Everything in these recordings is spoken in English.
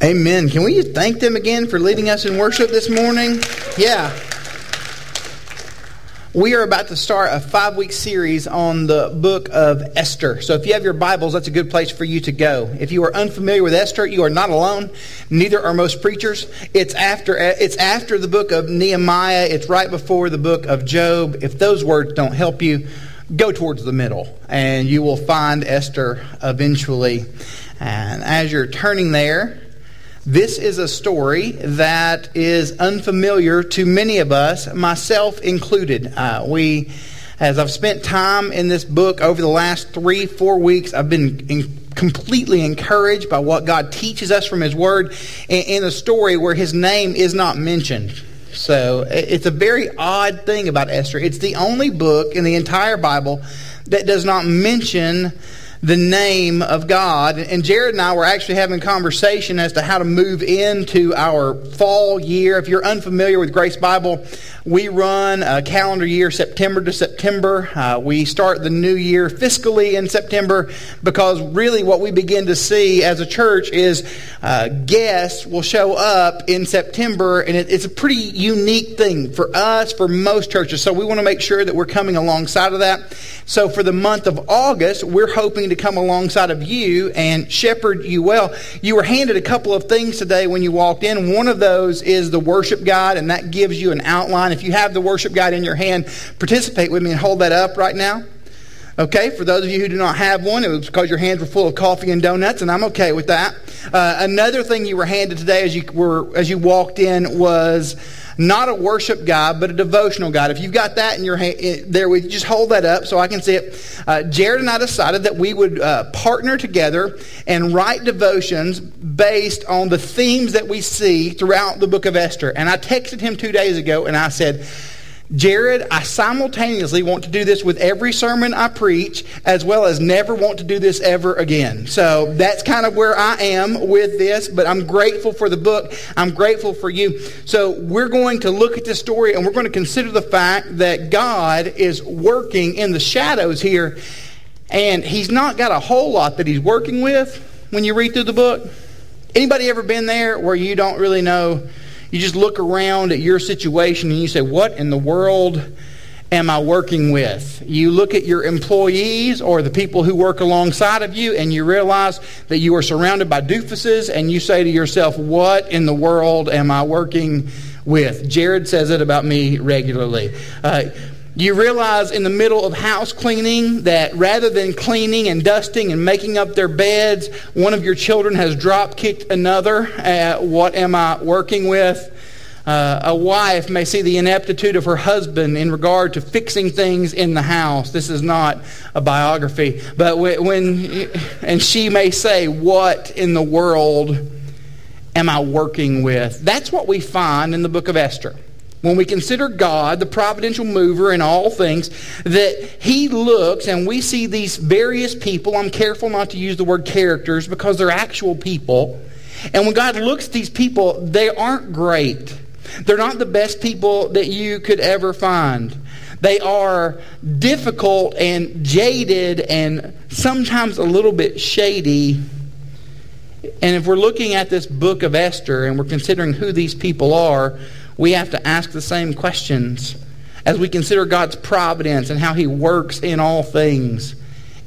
Amen. Can we thank them again for leading us in worship this morning? Yeah. We are about to start a five week series on the book of Esther. So if you have your Bibles, that's a good place for you to go. If you are unfamiliar with Esther, you are not alone. Neither are most preachers. It's after, it's after the book of Nehemiah, it's right before the book of Job. If those words don't help you, go towards the middle, and you will find Esther eventually. And as you're turning there, this is a story that is unfamiliar to many of us, myself included. Uh, we, as I've spent time in this book over the last three, four weeks, I've been in, completely encouraged by what God teaches us from His Word in, in a story where His name is not mentioned. So it's a very odd thing about Esther. It's the only book in the entire Bible that does not mention the name of God. And Jared and I were actually having conversation as to how to move into our fall year. If you're unfamiliar with Grace Bible, we run a calendar year September to September. Uh, we start the new year fiscally in September because really what we begin to see as a church is uh, guests will show up in September, and it, it's a pretty unique thing for us, for most churches. So we want to make sure that we're coming alongside of that. So for the month of August, we're hoping to come alongside of you and shepherd you well. You were handed a couple of things today when you walked in. One of those is the worship guide, and that gives you an outline if you have the worship guide in your hand, participate with me and hold that up right now. Okay, for those of you who do not have one, it was because your hands were full of coffee and donuts, and I'm okay with that. Uh, another thing you were handed today as you were as you walked in was not a worship guide, but a devotional guide. If you've got that in your hand, there, we just hold that up so I can see it. Uh, Jared and I decided that we would uh, partner together and write devotions based on the themes that we see throughout the book of Esther. And I texted him two days ago and I said, Jared, I simultaneously want to do this with every sermon I preach, as well as never want to do this ever again. So that's kind of where I am with this, but I'm grateful for the book. I'm grateful for you. So we're going to look at this story and we're going to consider the fact that God is working in the shadows here, and He's not got a whole lot that He's working with when you read through the book. Anybody ever been there where you don't really know? You just look around at your situation and you say, What in the world am I working with? You look at your employees or the people who work alongside of you and you realize that you are surrounded by doofuses and you say to yourself, What in the world am I working with? Jared says it about me regularly. Uh, you realize in the middle of house cleaning that rather than cleaning and dusting and making up their beds, one of your children has drop kicked another. What am I working with? Uh, a wife may see the ineptitude of her husband in regard to fixing things in the house. This is not a biography, but when, and she may say, What in the world am I working with? That's what we find in the book of Esther when we consider God, the providential mover in all things, that He looks and we see these various people. I'm careful not to use the word characters because they're actual people. And when God looks at these people, they aren't great. They're not the best people that you could ever find. They are difficult and jaded and sometimes a little bit shady. And if we're looking at this book of Esther and we're considering who these people are, we have to ask the same questions as we consider God's providence and how He works in all things,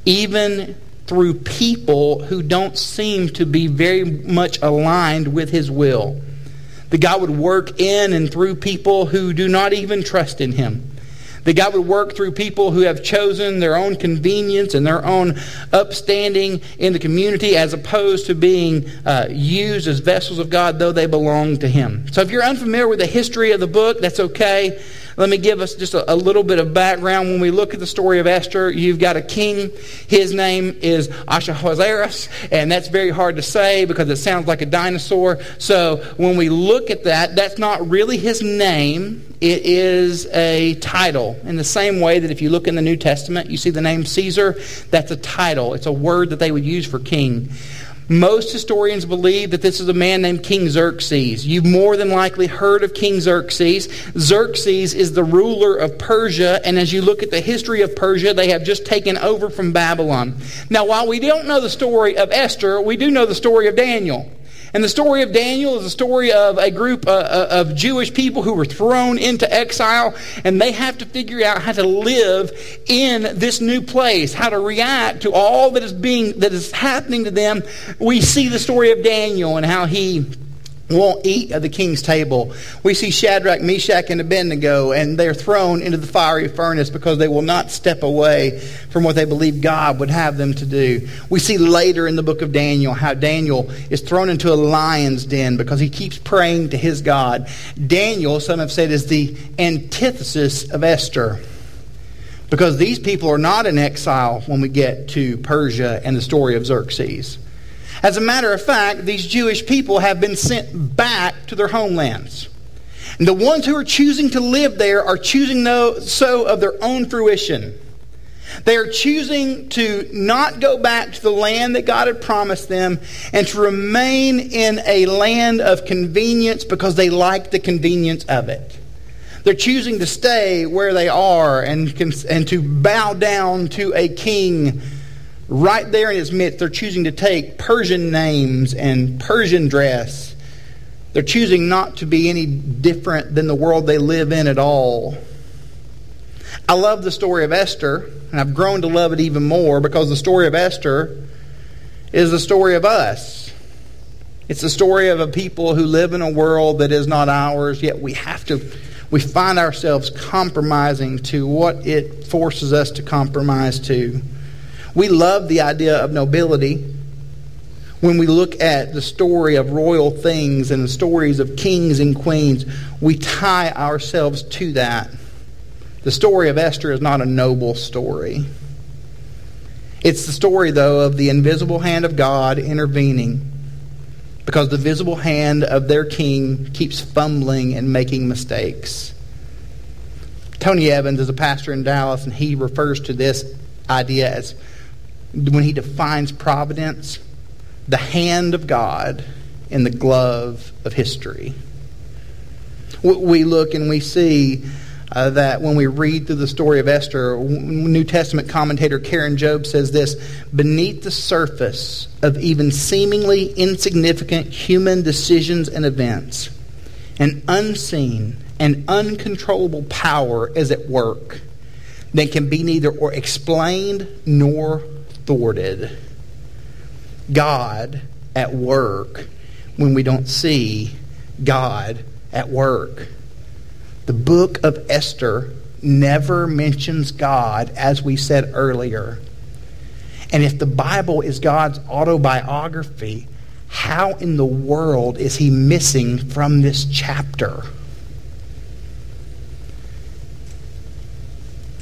even through people who don't seem to be very much aligned with His will. That God would work in and through people who do not even trust in Him. That God would work through people who have chosen their own convenience and their own upstanding in the community as opposed to being uh, used as vessels of God, though they belong to Him. So if you're unfamiliar with the history of the book, that's okay. Let me give us just a, a, little bit of background. When we look at the story of Esther, you've got a king. His name is Ahasuerus, and that's very hard to say because it sounds like a dinosaur. So when we look at that, that's not really his name. It is a title. In the same way that if you look in the New Testament, you see the name Caesar, that's a title. It's a word that they would use for king. Most historians believe that this is a man named King Xerxes. You've more than likely heard of King Xerxes. Xerxes is the ruler of Persia, and as you look at the history of Persia, they have just taken over from Babylon. Now, while we don't know the story of Esther, we do know the story of Daniel. And the story of Daniel is a story of a group uh, uh, of Jewish people who were thrown into exile, and they have to figure out how to live in this new place, how to react to all that is being that is happening to them. We see the story of Daniel and how he won't eat at the king's table. We see Shadrach, Meshach, and Abednego, and they're thrown into the fiery furnace because they will not step away from what they believe God would have them to do. We see later in the book of Daniel how Daniel is thrown into a lion's den because he keeps praying to his God. Daniel, some have said, is the antithesis of Esther. Because these people are not in exile when we get to Persia and the story of Xerxes. As a matter of fact, these Jewish people have been sent back to their homelands. And the ones who are choosing to live there are choosing so of their own fruition. They are choosing to not go back to the land that God had promised them and to remain in a land of convenience because they like the convenience of it. They're choosing to stay where they are and, and to bow down to a king right there in his midst, they're choosing to take Persian names and Persian dress. They're choosing not to be any different than the world they live in at all. I love the story of Esther, and I've grown to love it even more because the story of Esther is the story of us. It's the story of a people who live in a world that is not ours, yet we have to, we find ourselves compromising to what it forces us to compromise to. We love the idea of nobility. When we look at the story of royal things and the stories of kings and queens, we tie ourselves to that. The story of Esther is not a noble story. It's the story, though, of the invisible hand of God intervening because the visible hand of their king keeps fumbling and making mistakes. Tony Evans is a pastor in Dallas, and he refers to this idea as when he defines providence, the hand of God in the glove of history. We look and we see uh, that when we read through the story of Esther, New Testament commentator Karen Jobes says this Beneath the surface of even seemingly insignificant human decisions and events, an unseen and uncontrollable power is at work that can be neither or explained nor thwarted. God at work when we don't see God at work. The book of Esther never mentions God, as we said earlier. And if the Bible is God's autobiography, how in the world is he missing from this chapter?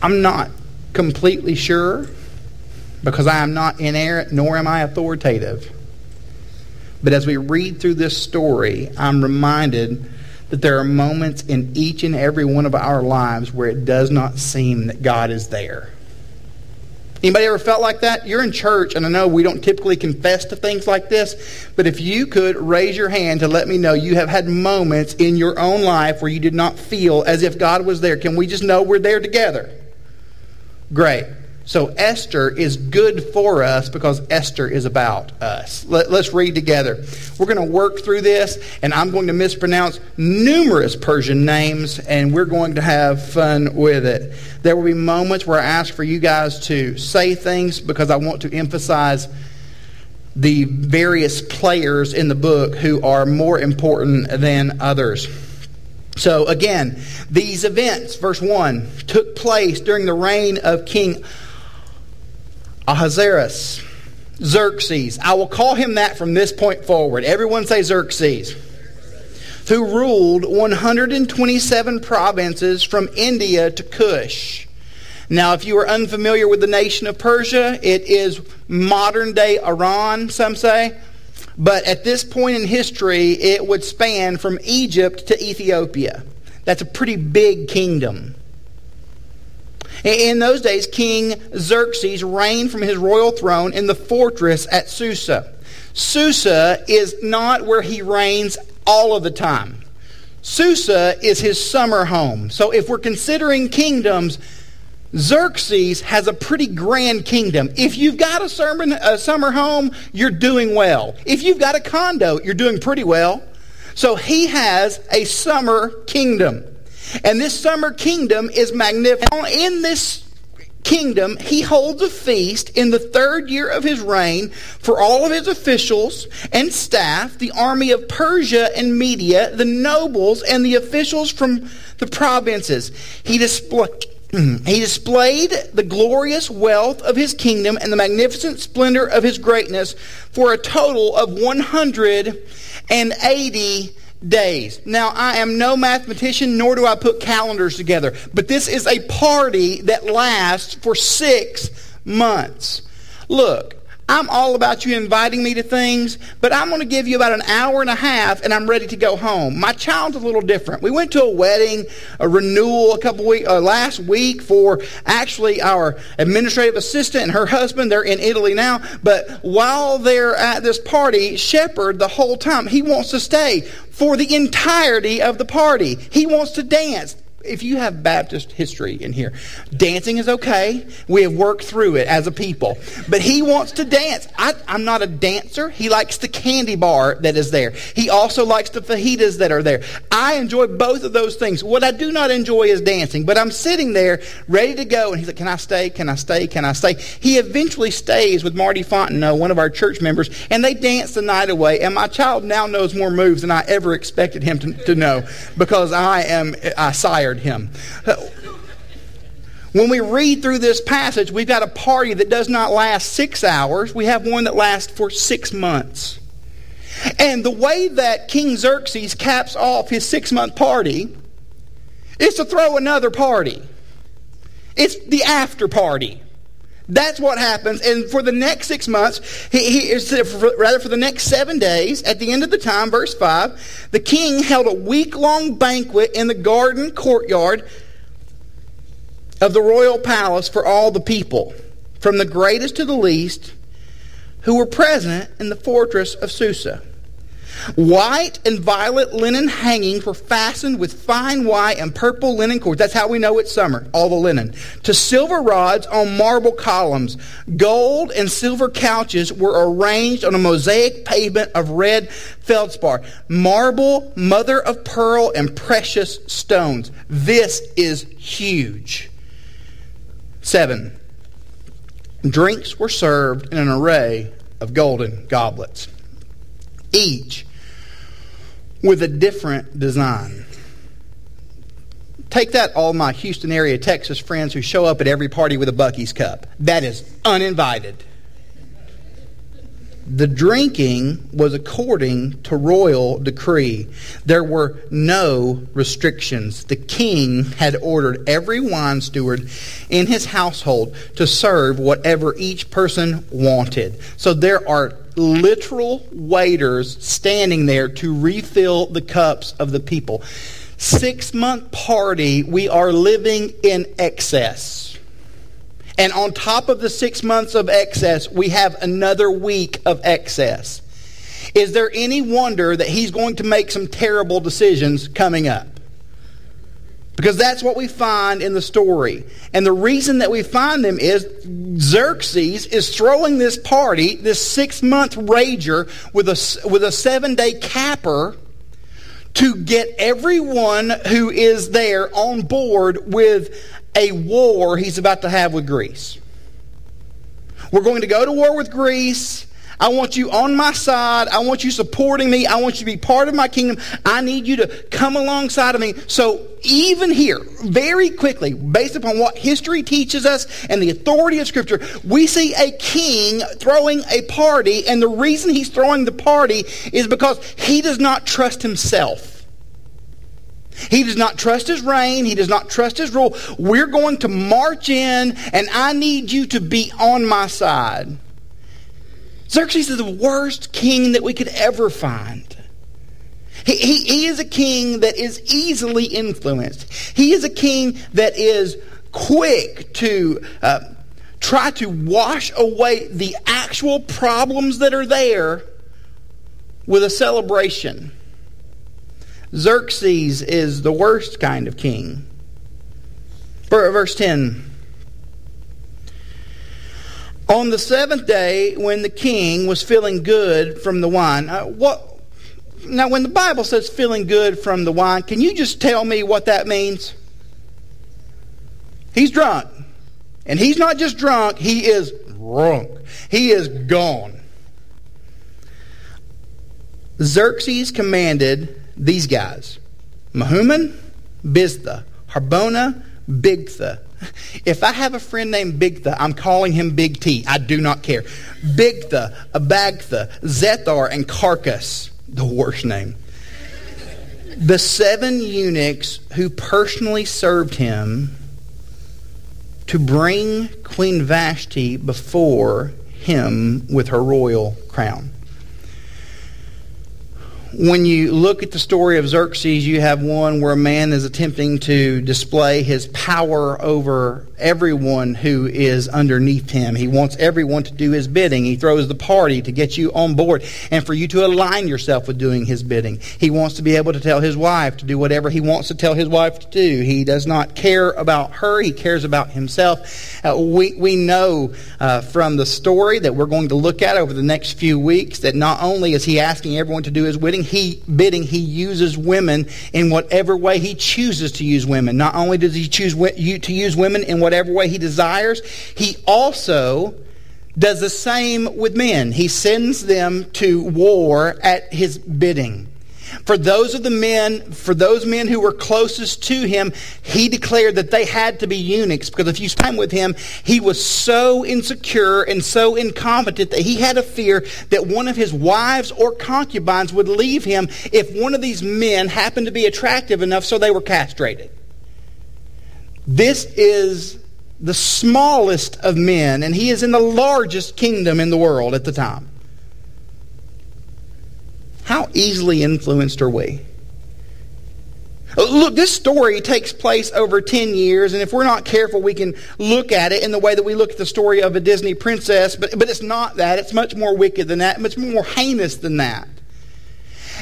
I'm not completely sure because I am not inerrant nor am I authoritative. But as we read through this story, I'm reminded that there are moments in each and every one of our lives where it does not seem that God is there. Anybody ever felt like that? You're in church, and I know we don't typically confess to things like this, but if you could raise your hand to let me know you have had moments in your own life where you did not feel as if God was there, can we just know we're there together? Great. So Esther is good for us because Esther is about us. Let, us read together. We're going to work through this, and I'm going to mispronounce numerous Persian names, and we're going to have fun with it. There will be moments where I ask for you guys to say things because I want to emphasize the various players in the book who are more important than others. So, again, these events, verse 1, took place during the reign of King Ahasuerus, Xerxes. I will call him that from this point forward. Everyone say Xerxes. Who ruled 127 provinces from India to Kush. Now, if you are unfamiliar with the nation of Persia, it is modern day Iran, some say. But at this point in history, it would span from Egypt to Ethiopia. That's a pretty big kingdom. In those days, King Xerxes reigned from his royal throne in the fortress at Susa. Susa is not where he reigns all of the time. Susa is his summer home. So if we're considering kingdoms, Xerxes has a pretty grand kingdom. If you've got a, sermon, a summer home, you're doing well. If you've got a condo, you're doing pretty well. So he has a summer kingdom. And this summer kingdom is magnificent. In this kingdom, he holds a feast in the third year of his reign for all of his officials and staff, the army of Persia and Media, the nobles, and the officials from the provinces. He displayed. He displayed the glorious wealth of his kingdom and the magnificent splendor of his greatness for a total of 180 days. Now, I am no mathematician, nor do I put calendars together, but this is a party that lasts for six months. Look, I'm all about you inviting me to things, but I'm going to give you about an hour and a half and I'm ready to go home. My child's a little different. We went to a wedding, a renewal a couple weeks, uh, last week for actually our administrative assistant and her husband. They're in Italy now. But while they're at this party, Shepherd, the whole time, he wants to stay for the entirety of the party. He wants to dance if you have Baptist history in here, dancing is okay. We have worked through it as a people. But he wants to dance. I, am not a dancer. He likes the candy bar that is there. He also likes the fajitas that are there. I enjoy both of those things. What I do not enjoy is dancing. But I'm sitting there ready to go. And he's like, Can I stay? Can I stay? Can I stay? He eventually stays with Marty Fontenot, one of our church members, and they dance the night away. And my child now knows more moves than I ever expected him to, to know because I am, I sire him. Uh, when we read through this passage, we've got a party that does not last six hours. We have one that lasts for six months. And the way that King Xerxes caps off his six month party is to throw another party. It's the after party. That's what happens. And for the next six months, he, he rather for the next seven days, at the end of the time, verse 5, the king held a week long banquet in the garden courtyard of the royal palace for all the people, from the greatest to the least, who were present in the fortress of Susa. White and violet linen hangings were fastened with fine white and purple linen cords. That's how we know it's summer, all the linen. To silver rods on marble columns. Gold and silver couches were arranged on a mosaic pavement of red feldspar. Marble, mother of pearl, and precious stones. This is huge. Seven. Drinks were served in an array of golden goblets. Each with a different design. Take that, all my Houston area, Texas friends who show up at every party with a Buc-ee's cup. That is uninvited. The drinking was according to royal decree. There were no restrictions. The king had ordered every wine steward in his household to serve whatever each person wanted. So there are literal waiters standing there to refill the cups of the people. Six month party, we are living in excess. And on top of the six months of excess, we have another week of excess. Is there any wonder that he's going to make some terrible decisions coming up? Because that's what we find in the story. And the reason that we find them is Xerxes is throwing this party, this six month rager, with a, with a seven day capper to get everyone who is there on board with a war he's about to have with Greece. We're going to go to war with Greece. I want you on my side. I want you supporting me. I want you to be part of my kingdom. I need you to come alongside of me. So even here, very quickly, based upon what history teaches us and the authority of Scripture, we see a king throwing a party, and the reason he's throwing the party is because he does not trust himself. He does not trust his reign. He does not trust his rule. We're going to march in, and I need you to be on my side. Xerxes is the worst king that we could ever find. He, he, he, is a king that is easily influenced. He is a king that is quick to uh, try to wash away the actual problems that are there with a celebration. Xerxes is the worst kind of king. Verse 10 On the seventh day, when the king was feeling good from the wine, uh, what? Now, when the Bible says feeling good from the wine, can you just tell me what that means? He's drunk. And he's not just drunk, he is drunk. He is gone. Xerxes commanded these guys Mahuman, Biztha, Harbona, Bigtha. If I have a friend named Bigtha, I'm calling him Big T. I do not care. Bigtha, Abagtha, Zethar, and Carkas. The worst name. The seven eunuchs who personally served him to bring Queen Vashti before him with her royal crown when you look at the story of Xerxes, you have one where a man is attempting to display his power over everyone who is underneath him. He wants everyone to do his bidding. He throws the party to get you on board and for you to align yourself with doing his bidding. He wants to be able to tell his wife to do whatever he wants to tell his wife to do. He does not care about her, he cares about himself. Uh, we, we know uh, from the story that we're going to look at over the next few weeks that not only is he asking everyone to do his bidding, he bidding he uses women in whatever way he chooses to use women. Not only does he choose to use women in whatever way he desires, he also does the same with men. He sends them to war at his bidding. For those of the men, for those men who were closest to him, he declared that they had to be eunuchs because if you spent with him, he was so insecure and so incompetent that he had a fear that one of his wives or concubines would leave him if one of these men happened to be attractive enough so they were castrated. This is the smallest of men, and he is in the largest kingdom in the world at the time. How easily influenced are we? Look, this story takes place over 10 years, and if we're not careful, we can look at it in the way that we look at the story of a Disney princess, but, but it's not that. It's much more wicked than that, much more heinous than that.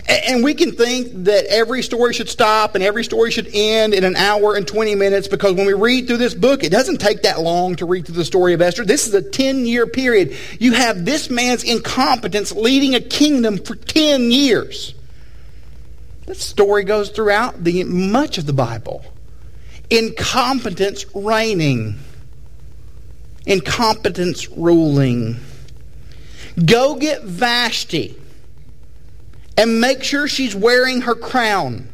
And we can think that every story should stop and every story should end in an hour and 20 minutes because when we read through this book, it doesn't take that long to read through the story of Esther. This is a 10 year period. You have this man's incompetence leading a kingdom for 10 years. That story goes throughout the, much of the Bible. Incompetence reigning, incompetence ruling. Go get Vashti and make sure she's wearing her crown.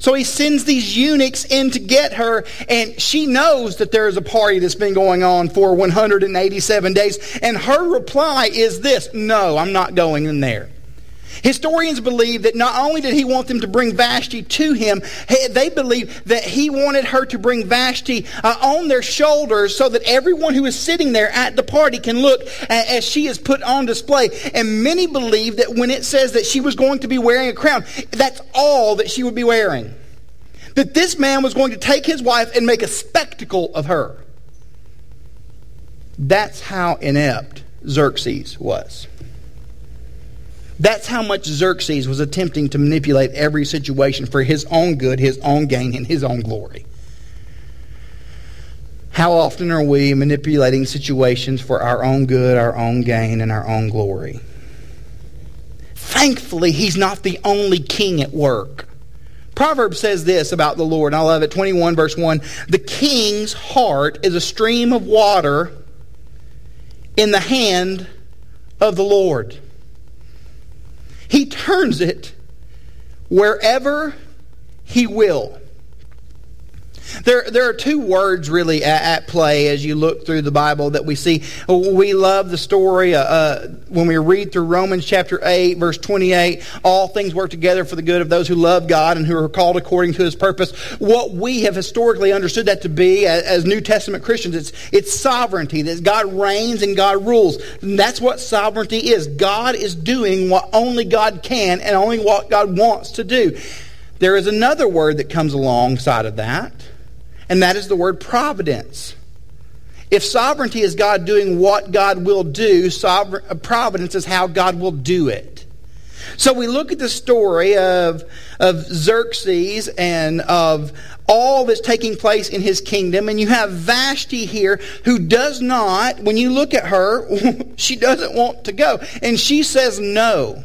So he sends these eunuchs in to get her, and she knows that there is a party that's been going on for 187 days. And her reply is this No, I'm not going in there. Historians believe that not only did he want them to bring Vashti to him, they believe that he wanted her to bring Vashti uh, on their shoulders so that everyone who is sitting there at the party can look as she is put on display. And many believe that when it says that she was going to be wearing a crown, that's all that she would be wearing. That this man was going to take his wife and make a spectacle of her. That's how inept Xerxes was. That's how much Xerxes was attempting to manipulate every situation for his own good, his own gain, and his own glory. How often are we manipulating situations for our own good, our own gain, and our own glory? Thankfully, he's not the only king at work. Proverbs says this about the Lord, and I love it 21, verse 1 The king's heart is a stream of water in the hand of the Lord. He turns it wherever He will. There, there are two words really at, at, play as you look through the Bible that we see. We love the story uh, uh, when we read through Romans chapter 8, verse 28. All things work together for the good of those who love God and who are called according to his purpose. What we have historically understood that to be as, as New Testament Christians, it's, it's sovereignty, that God reigns and God rules. And that's what sovereignty is. God is doing what only God can and only what God wants to do. There is another word that comes alongside of that and that is the word providence. If sovereignty is God doing what God will do, sovereign, uh, providence is how God will do it. So we look at the story of, of Xerxes and of all that's taking place in his kingdom, and you have Vashti here who does not, when you look at her, she doesn't want to go. And she says no.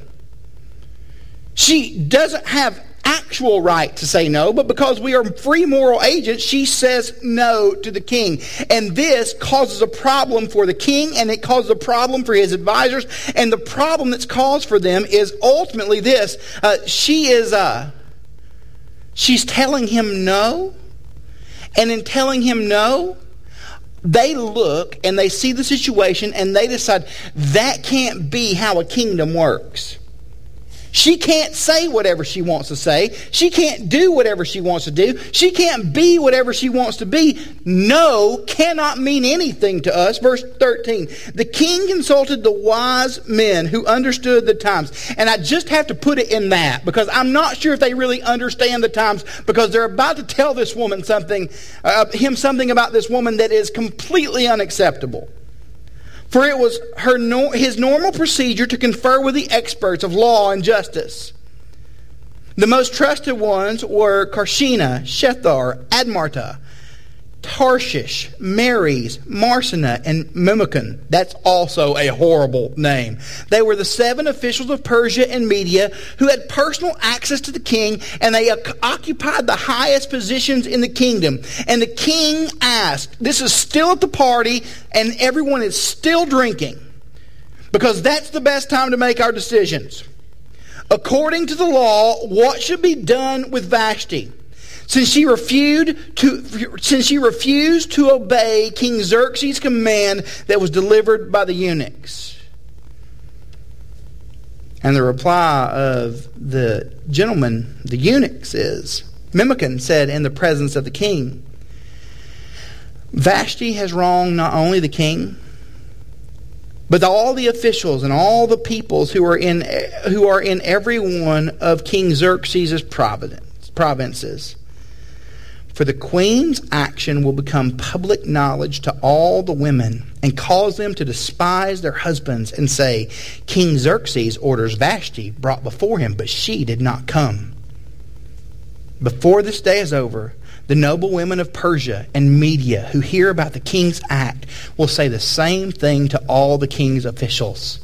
She doesn't have actual right to say no, but because we are free moral agents, she says no to the king. And this causes a problem for the king and it causes a problem for his advisors. And the problem that's caused for them is ultimately this. Uh, she is, uh, she's telling him no. And in telling him no, they look and they see the situation and they decide that can't be how a kingdom works. She can't say whatever she wants to say. She can't do whatever she wants to do. She can't be whatever she wants to be. No cannot mean anything to us. Verse 13. The king consulted the wise men who understood the times. And I just have to put it in that because I'm not sure if they really understand the times because they're about to tell this woman something, uh, him something about this woman that is completely unacceptable. For it was her, his normal procedure to confer with the experts of law and justice. The most trusted ones were Carshena, Shethar, Admatha, Tarshish, Meres, Marsena, and Memucan. That's also a horrible name. They were the seven officials of Persia and Media who had personal access to the king, and they occupied the highest positions in the kingdom. And the king asked, This is still at the party, and everyone is still drinking, because that's the best time to make our decisions. According to the law, what should be done with Vashti? Since she refused to, since she refused to obey King Xerxes' command that was delivered by the eunuchs. And the reply of the gentleman, the eunuchs, is Memucan said in the presence of the king, Vashti has wronged not only the king, but all the officials and all the peoples who are in who are in every one of King Xerxes' provinces. For the queen's action will become public knowledge to all the women and cause them to despise their husbands and say, King Xerxes orders Vashti brought before him, but she did not come. Before this day is over, the noble women of Persia and Media who hear about the king's act will say the same thing to all the king's officials.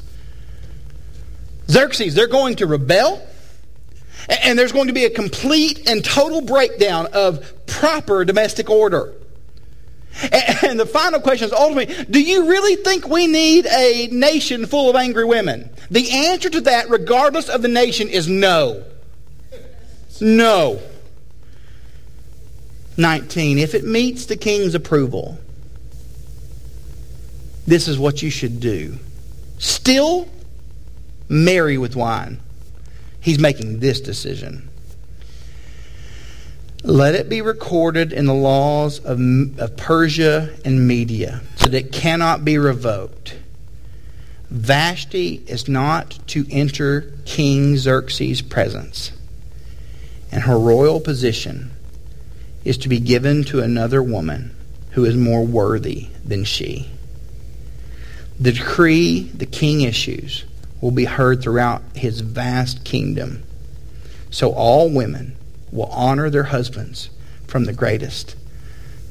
Xerxes, they're going to rebel and there's going to be a complete and total breakdown of proper domestic order. And the final question is ultimately, do you really think we need a nation full of angry women? The answer to that, regardless of the nation, is no. No. 19. If it meets the king's approval, this is what you should do. Still marry with wine. He's making this decision. Let it be recorded in the laws of, of Persia and Media so that it cannot be revoked. Vashti is not to enter King Xerxes' presence, and her royal position is to be given to another woman who is more worthy than she. The decree the king issues will be heard throughout his vast kingdom. So all women will honor their husbands from the greatest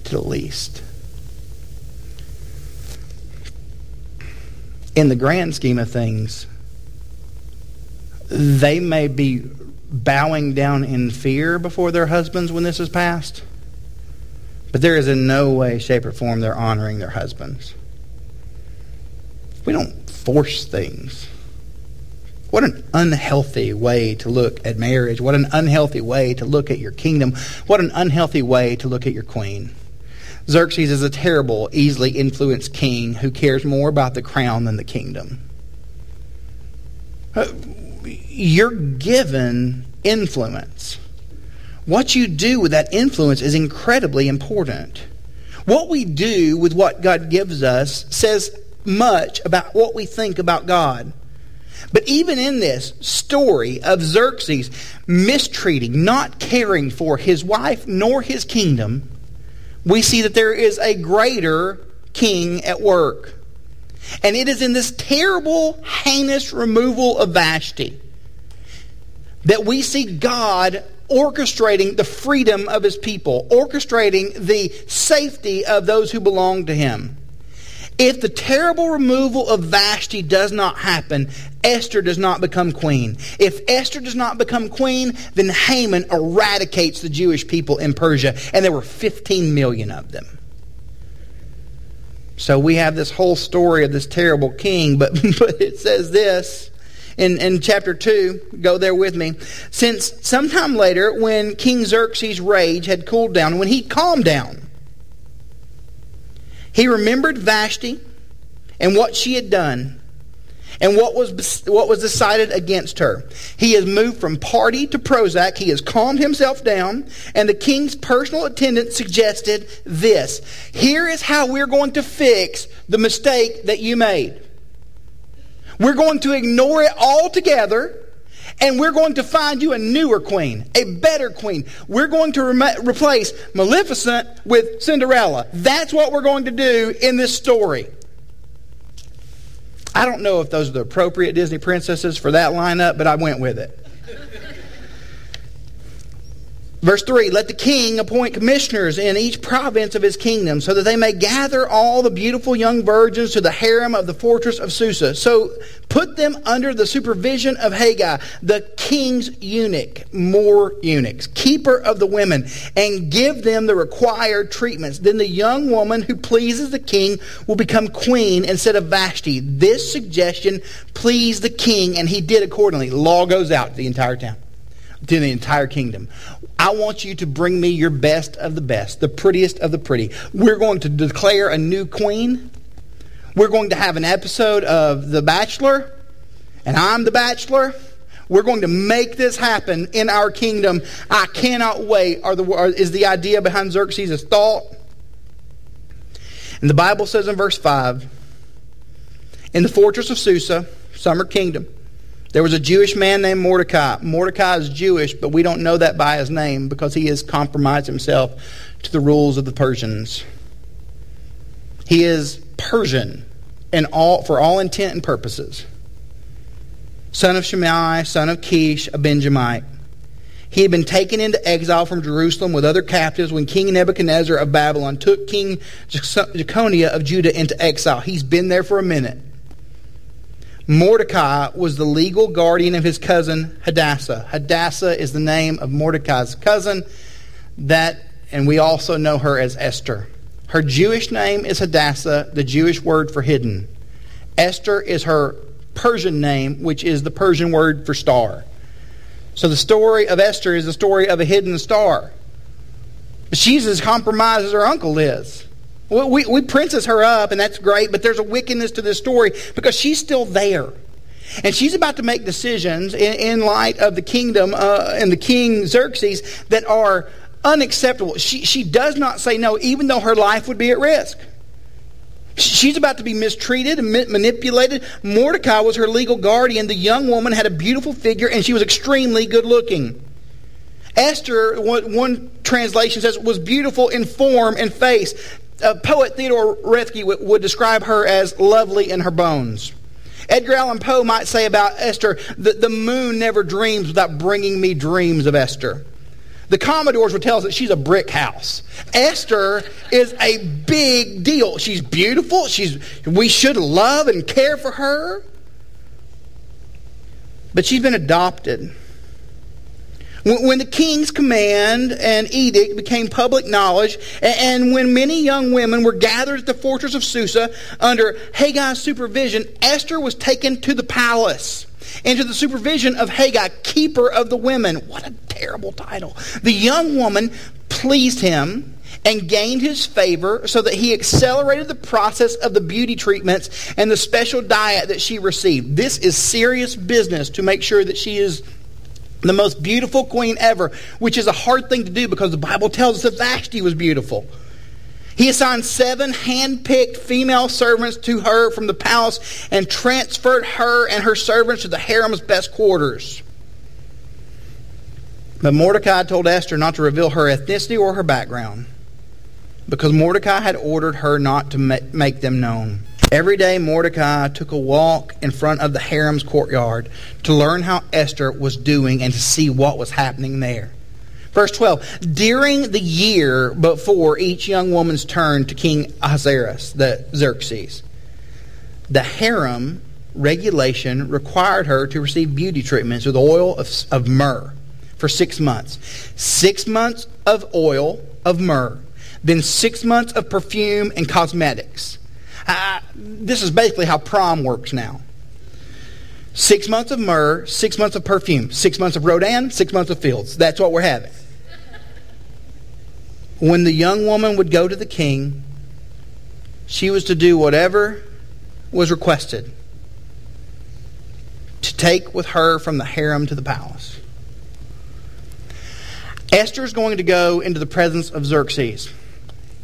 to the least. In the grand scheme of things, they may be bowing down in fear before their husbands when this is passed, but there is in no way, shape, or form they're honoring their husbands. We don't force things. What an unhealthy way to look at marriage. What an unhealthy way to look at your kingdom. What an unhealthy way to look at your queen. Xerxes is a terrible, easily influenced king who cares more about the crown than the kingdom. Uh, you're given influence. What you do with that influence is incredibly important. What we do with what God gives us says much about what we think about God. But even in this story of Xerxes mistreating, not caring for his wife nor his kingdom, we see that there is a greater king at work. And it is in this terrible, heinous removal of Vashti that we see God orchestrating the freedom of his people, orchestrating the safety of those who belong to him. If the terrible removal of Vashti does not happen, Esther does not become queen. If Esther does not become queen, then Haman eradicates the Jewish people in Persia, and there were 15 million of them. So we have this whole story of this terrible king, but, but it says this in, in chapter 2. Go there with me. Since sometime later, when King Xerxes' rage had cooled down, when he calmed down, he remembered Vashti and what she had done and what was, what was decided against her. He has moved from party to Prozac. He has calmed himself down. And the king's personal attendant suggested this. Here is how we're going to fix the mistake that you made. We're going to ignore it altogether and we're going to find you a newer queen, a better queen. We're going to replace Maleficent with Cinderella. That's what we're going to do in this story. I don't know if those are the appropriate Disney princesses for that lineup, but I went with it. Verse 3 Let the king appoint commissioners in each province of his kingdom, so that they may gather all the beautiful young virgins to the harem of the fortress of Susa. So put them under the supervision of Hegai, the king's eunuch, more eunuchs, keeper of the women, and give them the required treatments. Then the young woman who pleases the king will become queen instead of Vashti. This suggestion pleased the king, and he did accordingly. Law goes out to the entire town to the entire kingdom. I want you to bring me your best of the best, the prettiest of the pretty. We're going to declare a new queen. We're going to have an episode of The Bachelor, and I'm the Bachelor. We're going to make this happen in our kingdom. I cannot wait. Are the, are, is the idea behind Xerxes' thought? And the Bible says in verse 5 In the fortress of Susa, summer kingdom, there was a Jewish man named Mordecai. Mordecai is Jewish, but we don't know that by his name because he has compromised himself to the rules of the Persians. He is Persian in all, for all intent and purposes. Son of Shimei, son of Kish, a Benjamite. He had been taken into exile from Jerusalem with other captives when King Nebuchadnezzar of Babylon took King Jeconiah of Judah into exile. He's been there for a minute. Mordecai was the legal guardian of his cousin Hadassah. Hadassah is the name of Mordecai's cousin. That, and we also know her as Esther. Her Jewish name is Hadassah, the Jewish word for hidden. Esther is her Persian name, which is the Persian word for star. So the story of Esther is the story of a hidden star. She's as compromised as her uncle is. We, we princess her up, and that's great, but there's a wickedness to this story because she's still there. And she's about to make decisions in, in light of the kingdom uh, and the king Xerxes that are unacceptable. She, she does not say no, even though her life would be at risk. She's about to be mistreated and manipulated. Mordecai was her legal guardian. The young woman had a beautiful figure, and she was extremely good looking. Esther, one, one translation says, was beautiful in form and face uh, poet Theodore Roethke would, would describe her as lovely in her bones. Edgar Allan Poe might say about Esther, the, the moon never dreams without bringing me dreams of Esther. The Commodores would tell us that she's a brick house. Esther is a big deal. She's beautiful. She's, we should love and care for her. But she's been adopted. When the king's command and edict became public knowledge, and when many young women were gathered at the fortress of Susa under Hegai's supervision, Esther was taken to the palace into the supervision of Hegai, keeper of the women. What a terrible title. The young woman pleased him and gained his favor so that he accelerated the process of the beauty treatments and the special diet that she received. This is serious business to make sure that she is the most beautiful queen ever, which is a hard thing to do because the Bible tells us that Vashti was beautiful. He assigned seven hand-picked female servants to her from the palace and transferred her and her servants to the harem's best quarters. But Mordecai told Esther not to reveal her ethnicity or her background because Mordecai had ordered her not to make them known. Every day, Mordecai took a walk in front of the harem's courtyard to learn how Esther was doing and to see what was happening there. Verse 12 During the year before each young woman's turn to King Ahasuerus, the Xerxes, the harem regulation required her to receive beauty treatments with oil of, of myrrh for six months. Six months of oil of myrrh, then six months of perfume and cosmetics. Uh, this is basically how prom works now. Six months of myrrh, six months of perfume, six months of Rodan, six months of fields. That's what we're having. When the young woman would go to the king, she was to do whatever was requested to take with her from the harem to the palace. Esther is going to go into the presence of Xerxes.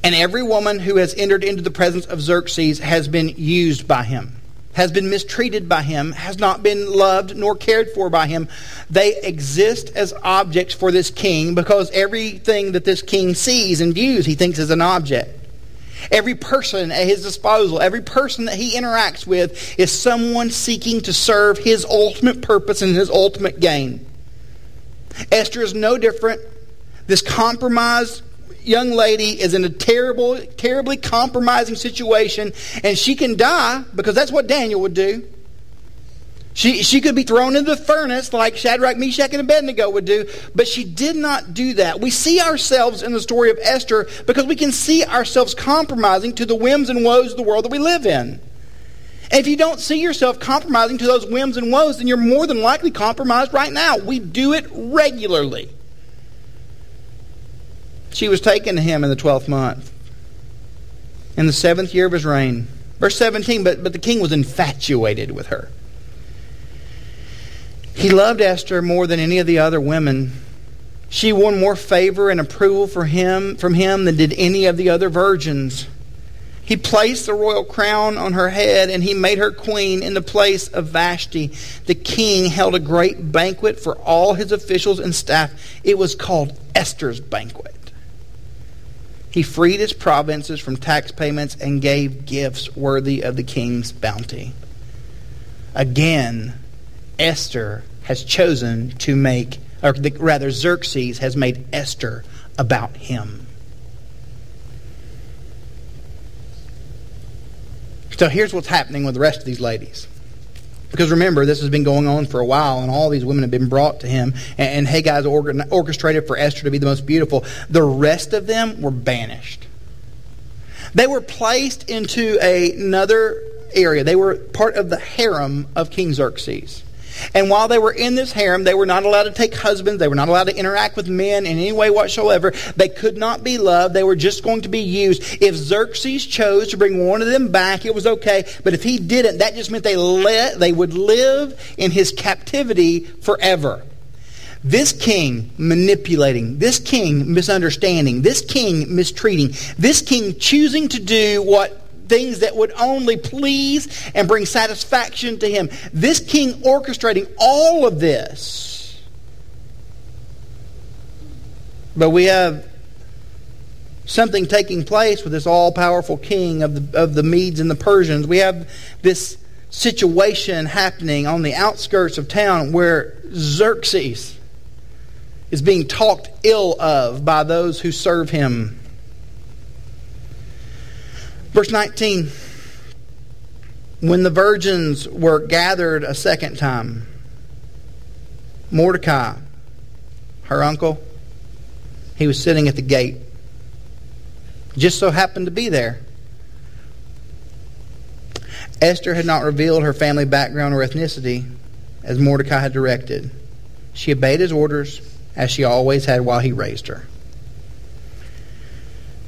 And every woman who has entered into the presence of Xerxes has been used by him, has been mistreated by him, has not been loved nor cared for by him. They exist as objects for this king because everything that this king sees and views he thinks is an object. Every person at his disposal, every person that he interacts with is someone seeking to serve his ultimate purpose and his ultimate gain. Esther is no different. This compromised young lady is in a terrible, terribly compromising situation, and she can die because that's what Daniel would do. She, she could be thrown into the furnace like Shadrach, Meshach, and Abednego would do, but she did not do that. We see ourselves in the story of Esther because we can see ourselves compromising to the whims and woes of the world that we live in. And if you don't see yourself compromising to those whims and woes, then you're more than likely compromised right now. We do it regularly. She was taken to him in the twelfth month, in the seventh year of his reign. Verse 17, but, but the king was infatuated with her. He loved Esther more than any of the other women. She won more favor and approval for him, from him than did any of the other virgins. He placed the royal crown on her head and he made her queen in the place of Vashti. The king held a great banquet for all his officials and staff. It was called Esther's banquet. He freed his provinces from tax payments and gave gifts worthy of the king's bounty. Again, Esther has chosen to make, or rather, Xerxes has made Esther about him. So here's what's happening with the rest of these ladies. Because remember, this has been going on for a while, and all these women have been brought to him, and, Heggai's orchestrated for Esther to be the most beautiful. The rest of them were banished. They were placed into another area. They were part of the harem of King Xerxes. And while they were in this harem, they were not allowed to take husbands. They were not allowed to interact with men in any way whatsoever. They could not be loved. They were just going to be used. If Xerxes chose to bring one of them back, it was okay. But if he didn't, that just meant they, let, they would live in his captivity forever. This king manipulating, this king misunderstanding, this king mistreating, this king choosing to do what things that would only please and bring satisfaction to him. This king orchestrating all of this. But we have something taking place with this all powerful king of the, of the Medes and the Persians. We have this situation happening on the outskirts of town where Xerxes is being talked ill of by those who serve him. Verse 19 When the virgins were gathered a second time, Mordecai, her uncle, he was sitting at the gate. Just so happened to be there. Esther had not revealed her family background or ethnicity as Mordecai had directed. She obeyed his orders as she always had while he raised her.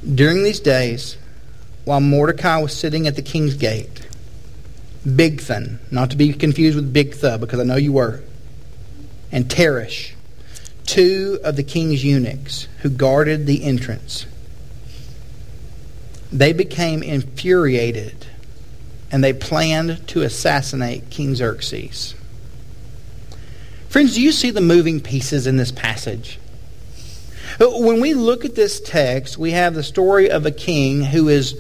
During these days, while Mordecai was sitting at the king's gate. Bigthan, not to be confused with Bigtha, because I know you were, and Teresh, two of the king's eunuchs who guarded the entrance. They became infuriated and they planned to assassinate King Xerxes. Friends, do you see the moving pieces in this passage? When we look at this text, we have the story of a king who is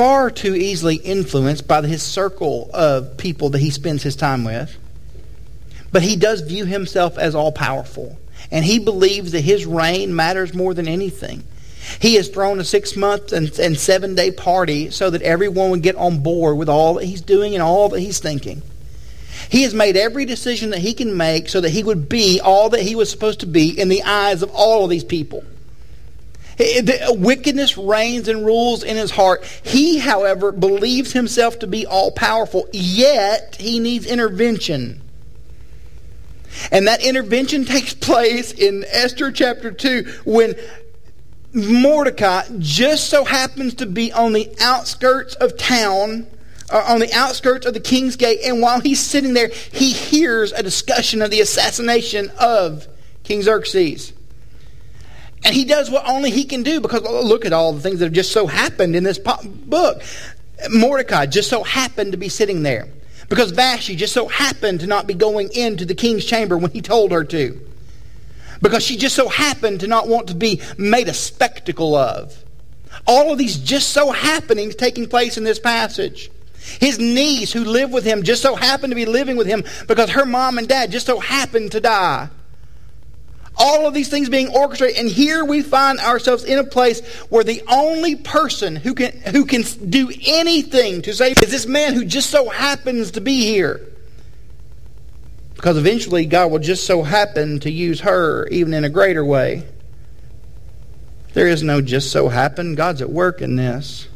far too easily influenced by his circle of people that he spends his time with. But he does view himself as all powerful. And he believes that his reign matters more than anything. He has thrown a six month and, and seven day party so that everyone would get on board with all that he's doing and all that he's thinking. He has made every decision that he can make so that he would be all that he was supposed to be in the eyes of all of these people. The wickedness reigns and rules in his heart. He, however, believes himself to be all powerful, yet he needs intervention. And that intervention takes place in Esther chapter 2 when Mordecai just so happens to be on the outskirts of town, uh, on the outskirts of the king's gate, and while he's sitting there, he hears a discussion of the assassination of King Xerxes. And he does what only he can do because oh, look at all the things that have just so happened in this book. Mordecai just so happened to be sitting there because Vashti just so happened to not be going into the king's chamber when he told her to. Because she just so happened to not want to be made a spectacle of. All of these just so happenings taking place in this passage. His niece, who lived with him, just so happened to be living with him because her mom and dad just so happened to die. All of these things being orchestrated, and here we find ourselves in a place where the only person who can who can do anything to save is this man who just so happens to be here. Because eventually God will just so happen to use her even in a greater way. There is no just so happen. God's at work in this.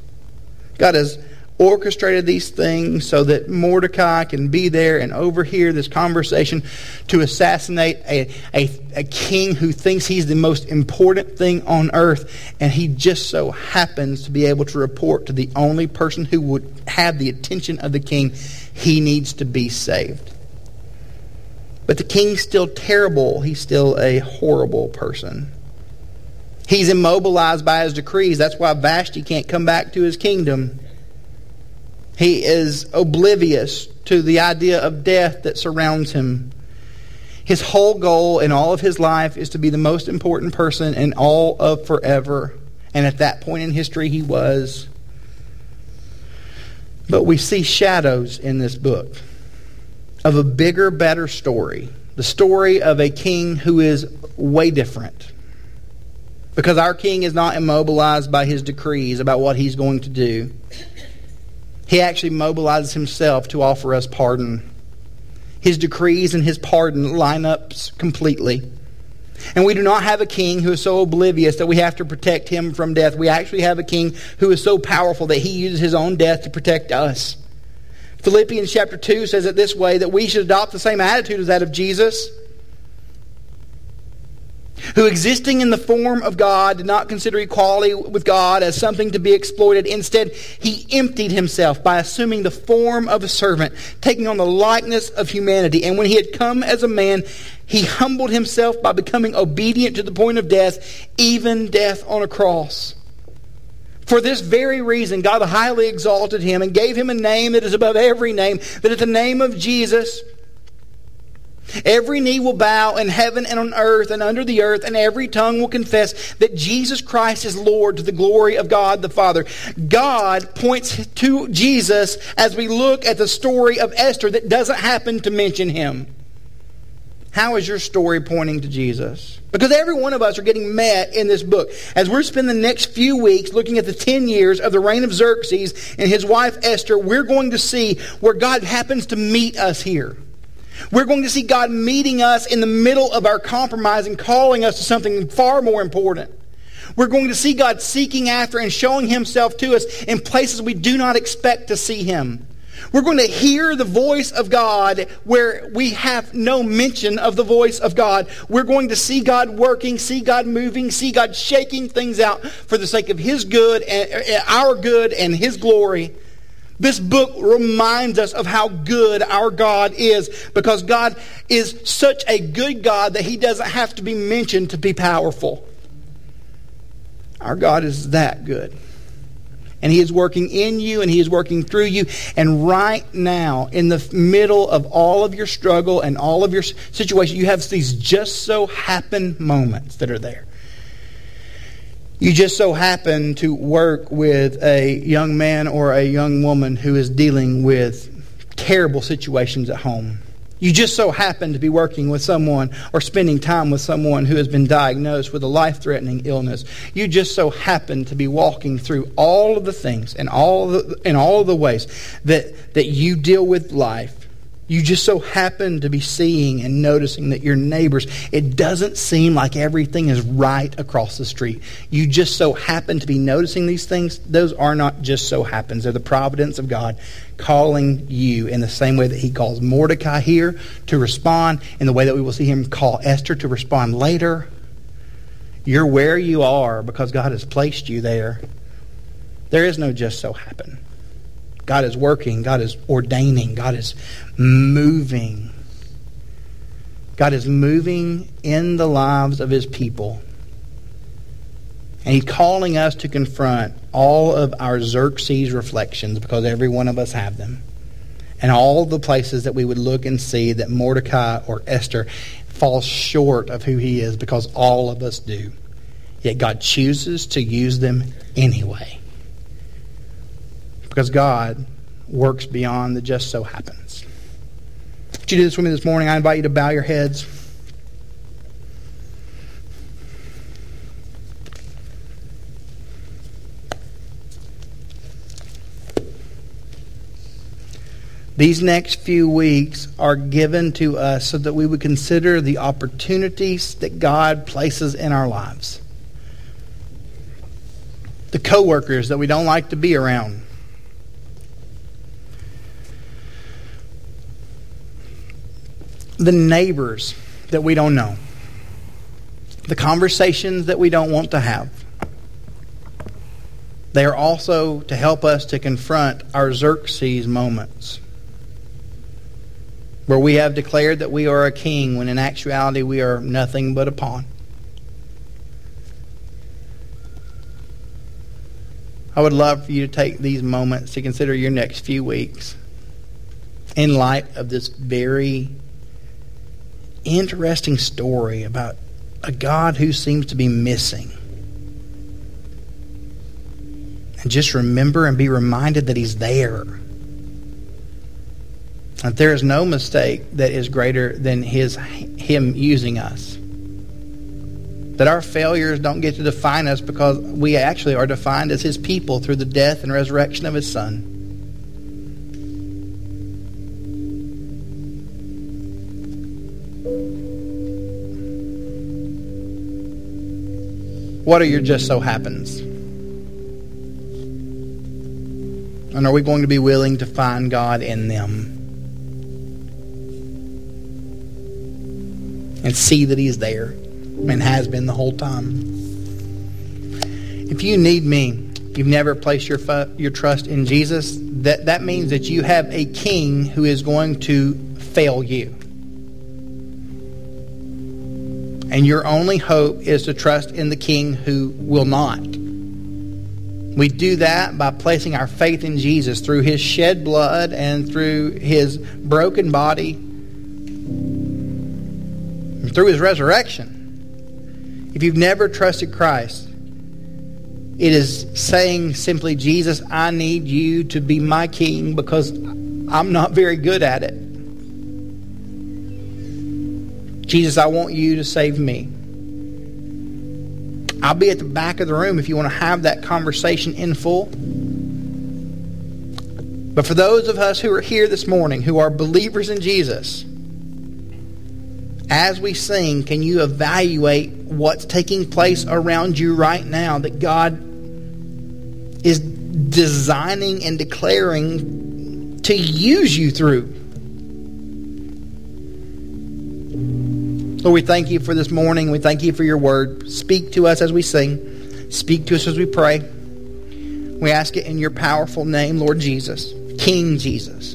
God has orchestrated these things so that Mordecai can be there and overhear this conversation to assassinate a, a, a, king who thinks he's the most important thing on earth. And he just so happens to be able to report to the only person who would have the attention of the king he needs to be saved. But the king's still terrible. He's still a horrible person. He's immobilized by his decrees. That's why Vashti can't come back to his kingdom. He is oblivious to the idea of death that surrounds him. His whole goal in all of his life is to be the most important person in all of forever. And at that point in history, he was. But we see shadows in this book of a bigger, better story. The story of a king who is way different. Because our king is not immobilized by his decrees about what he's going to do. He actually mobilizes himself to offer us pardon. His decrees and his pardon line up completely. And we do not have a king who is so oblivious that we have to protect him from death. We actually have a king who is so powerful that he uses his own death to protect us. Philippians chapter 2 says it this way that we should adopt the same attitude as that of Jesus who existing in the form of God did not consider equality with God as something to be exploited. Instead, he emptied himself by assuming the form of a servant, taking on the likeness of humanity. And when he had come as a man, he humbled himself by becoming obedient to the point of death, even death on a cross. For this very reason, God highly exalted him and gave him a name that is above every name, that at the name of Jesus, Every knee will bow in heaven and on earth and under the earth, and every tongue will confess that Jesus Christ is Lord to the glory of God the Father. God points to Jesus as we look at the story of Esther that doesn't happen to mention him. How is your story pointing to Jesus? Because every one of us are getting met in this book. As we're spending the next few weeks looking at the 10 years of the reign of Xerxes and his wife Esther, we're going to see where God happens to meet us here. We're going to see God meeting us in the middle of our compromise and calling us to something far more important. We're going to see God seeking after and showing himself to us in places we do not expect to see him. We're going to hear the voice of God where we have no mention of the voice of God. We're going to see God working, see God moving, see God shaking things out for the sake of his good and our good and his glory. This book reminds us of how good our God is because God is such a good God that he doesn't have to be mentioned to be powerful. Our God is that good. And he is working in you and he is working through you. And right now, in the middle of all of your struggle and all of your situation, you have these just so happen moments that are there. You just so happen to work with a young man or a young woman who is dealing with terrible situations at home. You just so happen to be working with someone or spending time with someone who has been diagnosed with a life threatening illness. You just so happen to be walking through all of the things and all the, in all the ways that, that you deal with life you just so happen to be seeing and noticing that your neighbors, it doesn't seem like everything is right across the street. You just so happen to be noticing these things. Those are not just so happens. They're the providence of God calling you in the same way that he calls Mordecai here to respond, in the way that we will see him call Esther to respond later. You're where you are because God has placed you there. There is no just so happen. God is working, God is ordaining, God is moving. God is moving in the lives of his people. And he's calling us to confront all of our Xerxes reflections because every one of us have them. And all the places that we would look and see that Mordecai or Esther falls short of who he is because all of us do. Yet God chooses to use them anyway. Because God works beyond the just so happens. Would you do this with me this morning? I invite you to bow your heads. These next few weeks are given to us so that we would consider the opportunities that God places in our lives. The coworkers that we don't like to be around. The neighbors that we don't know, the conversations that we don't want to have. They are also to help us to confront our Xerxes moments, where we have declared that we are a king when in actuality we are nothing but a pawn. I would love for you to take these moments to consider your next few weeks in light of this very interesting story about a God who seems to be missing. And just remember and be reminded that He's there. That there is no mistake that is greater than his, Him using us. That our failures don't get to define us because we actually are defined as His people through the death and resurrection of His Son. What are your just so happens? And are we going to be willing to find God in them? And see that He's there and has been the whole time. If you need me, you've never placed your, your trust in Jesus, that, that means that you have a king who is going to fail you. And your only hope is to trust in the King who will not. We do that by placing our faith in Jesus through his shed blood and through his broken body, and through his resurrection. If you've never trusted Christ, it is saying simply, Jesus, I need you to be my king because I'm not very good at it. Jesus, I want you to save me. I'll be at the back of the room if you want to have that conversation in full. But for those of us who are here this morning who are believers in Jesus, as we sing, can you evaluate what's taking place around you right now that God is designing and declaring to use you through? Lord, we thank you for this morning. We thank you for your word. Speak to us as we sing. Speak to us as we pray. We ask it in your powerful name, Lord Jesus, King Jesus.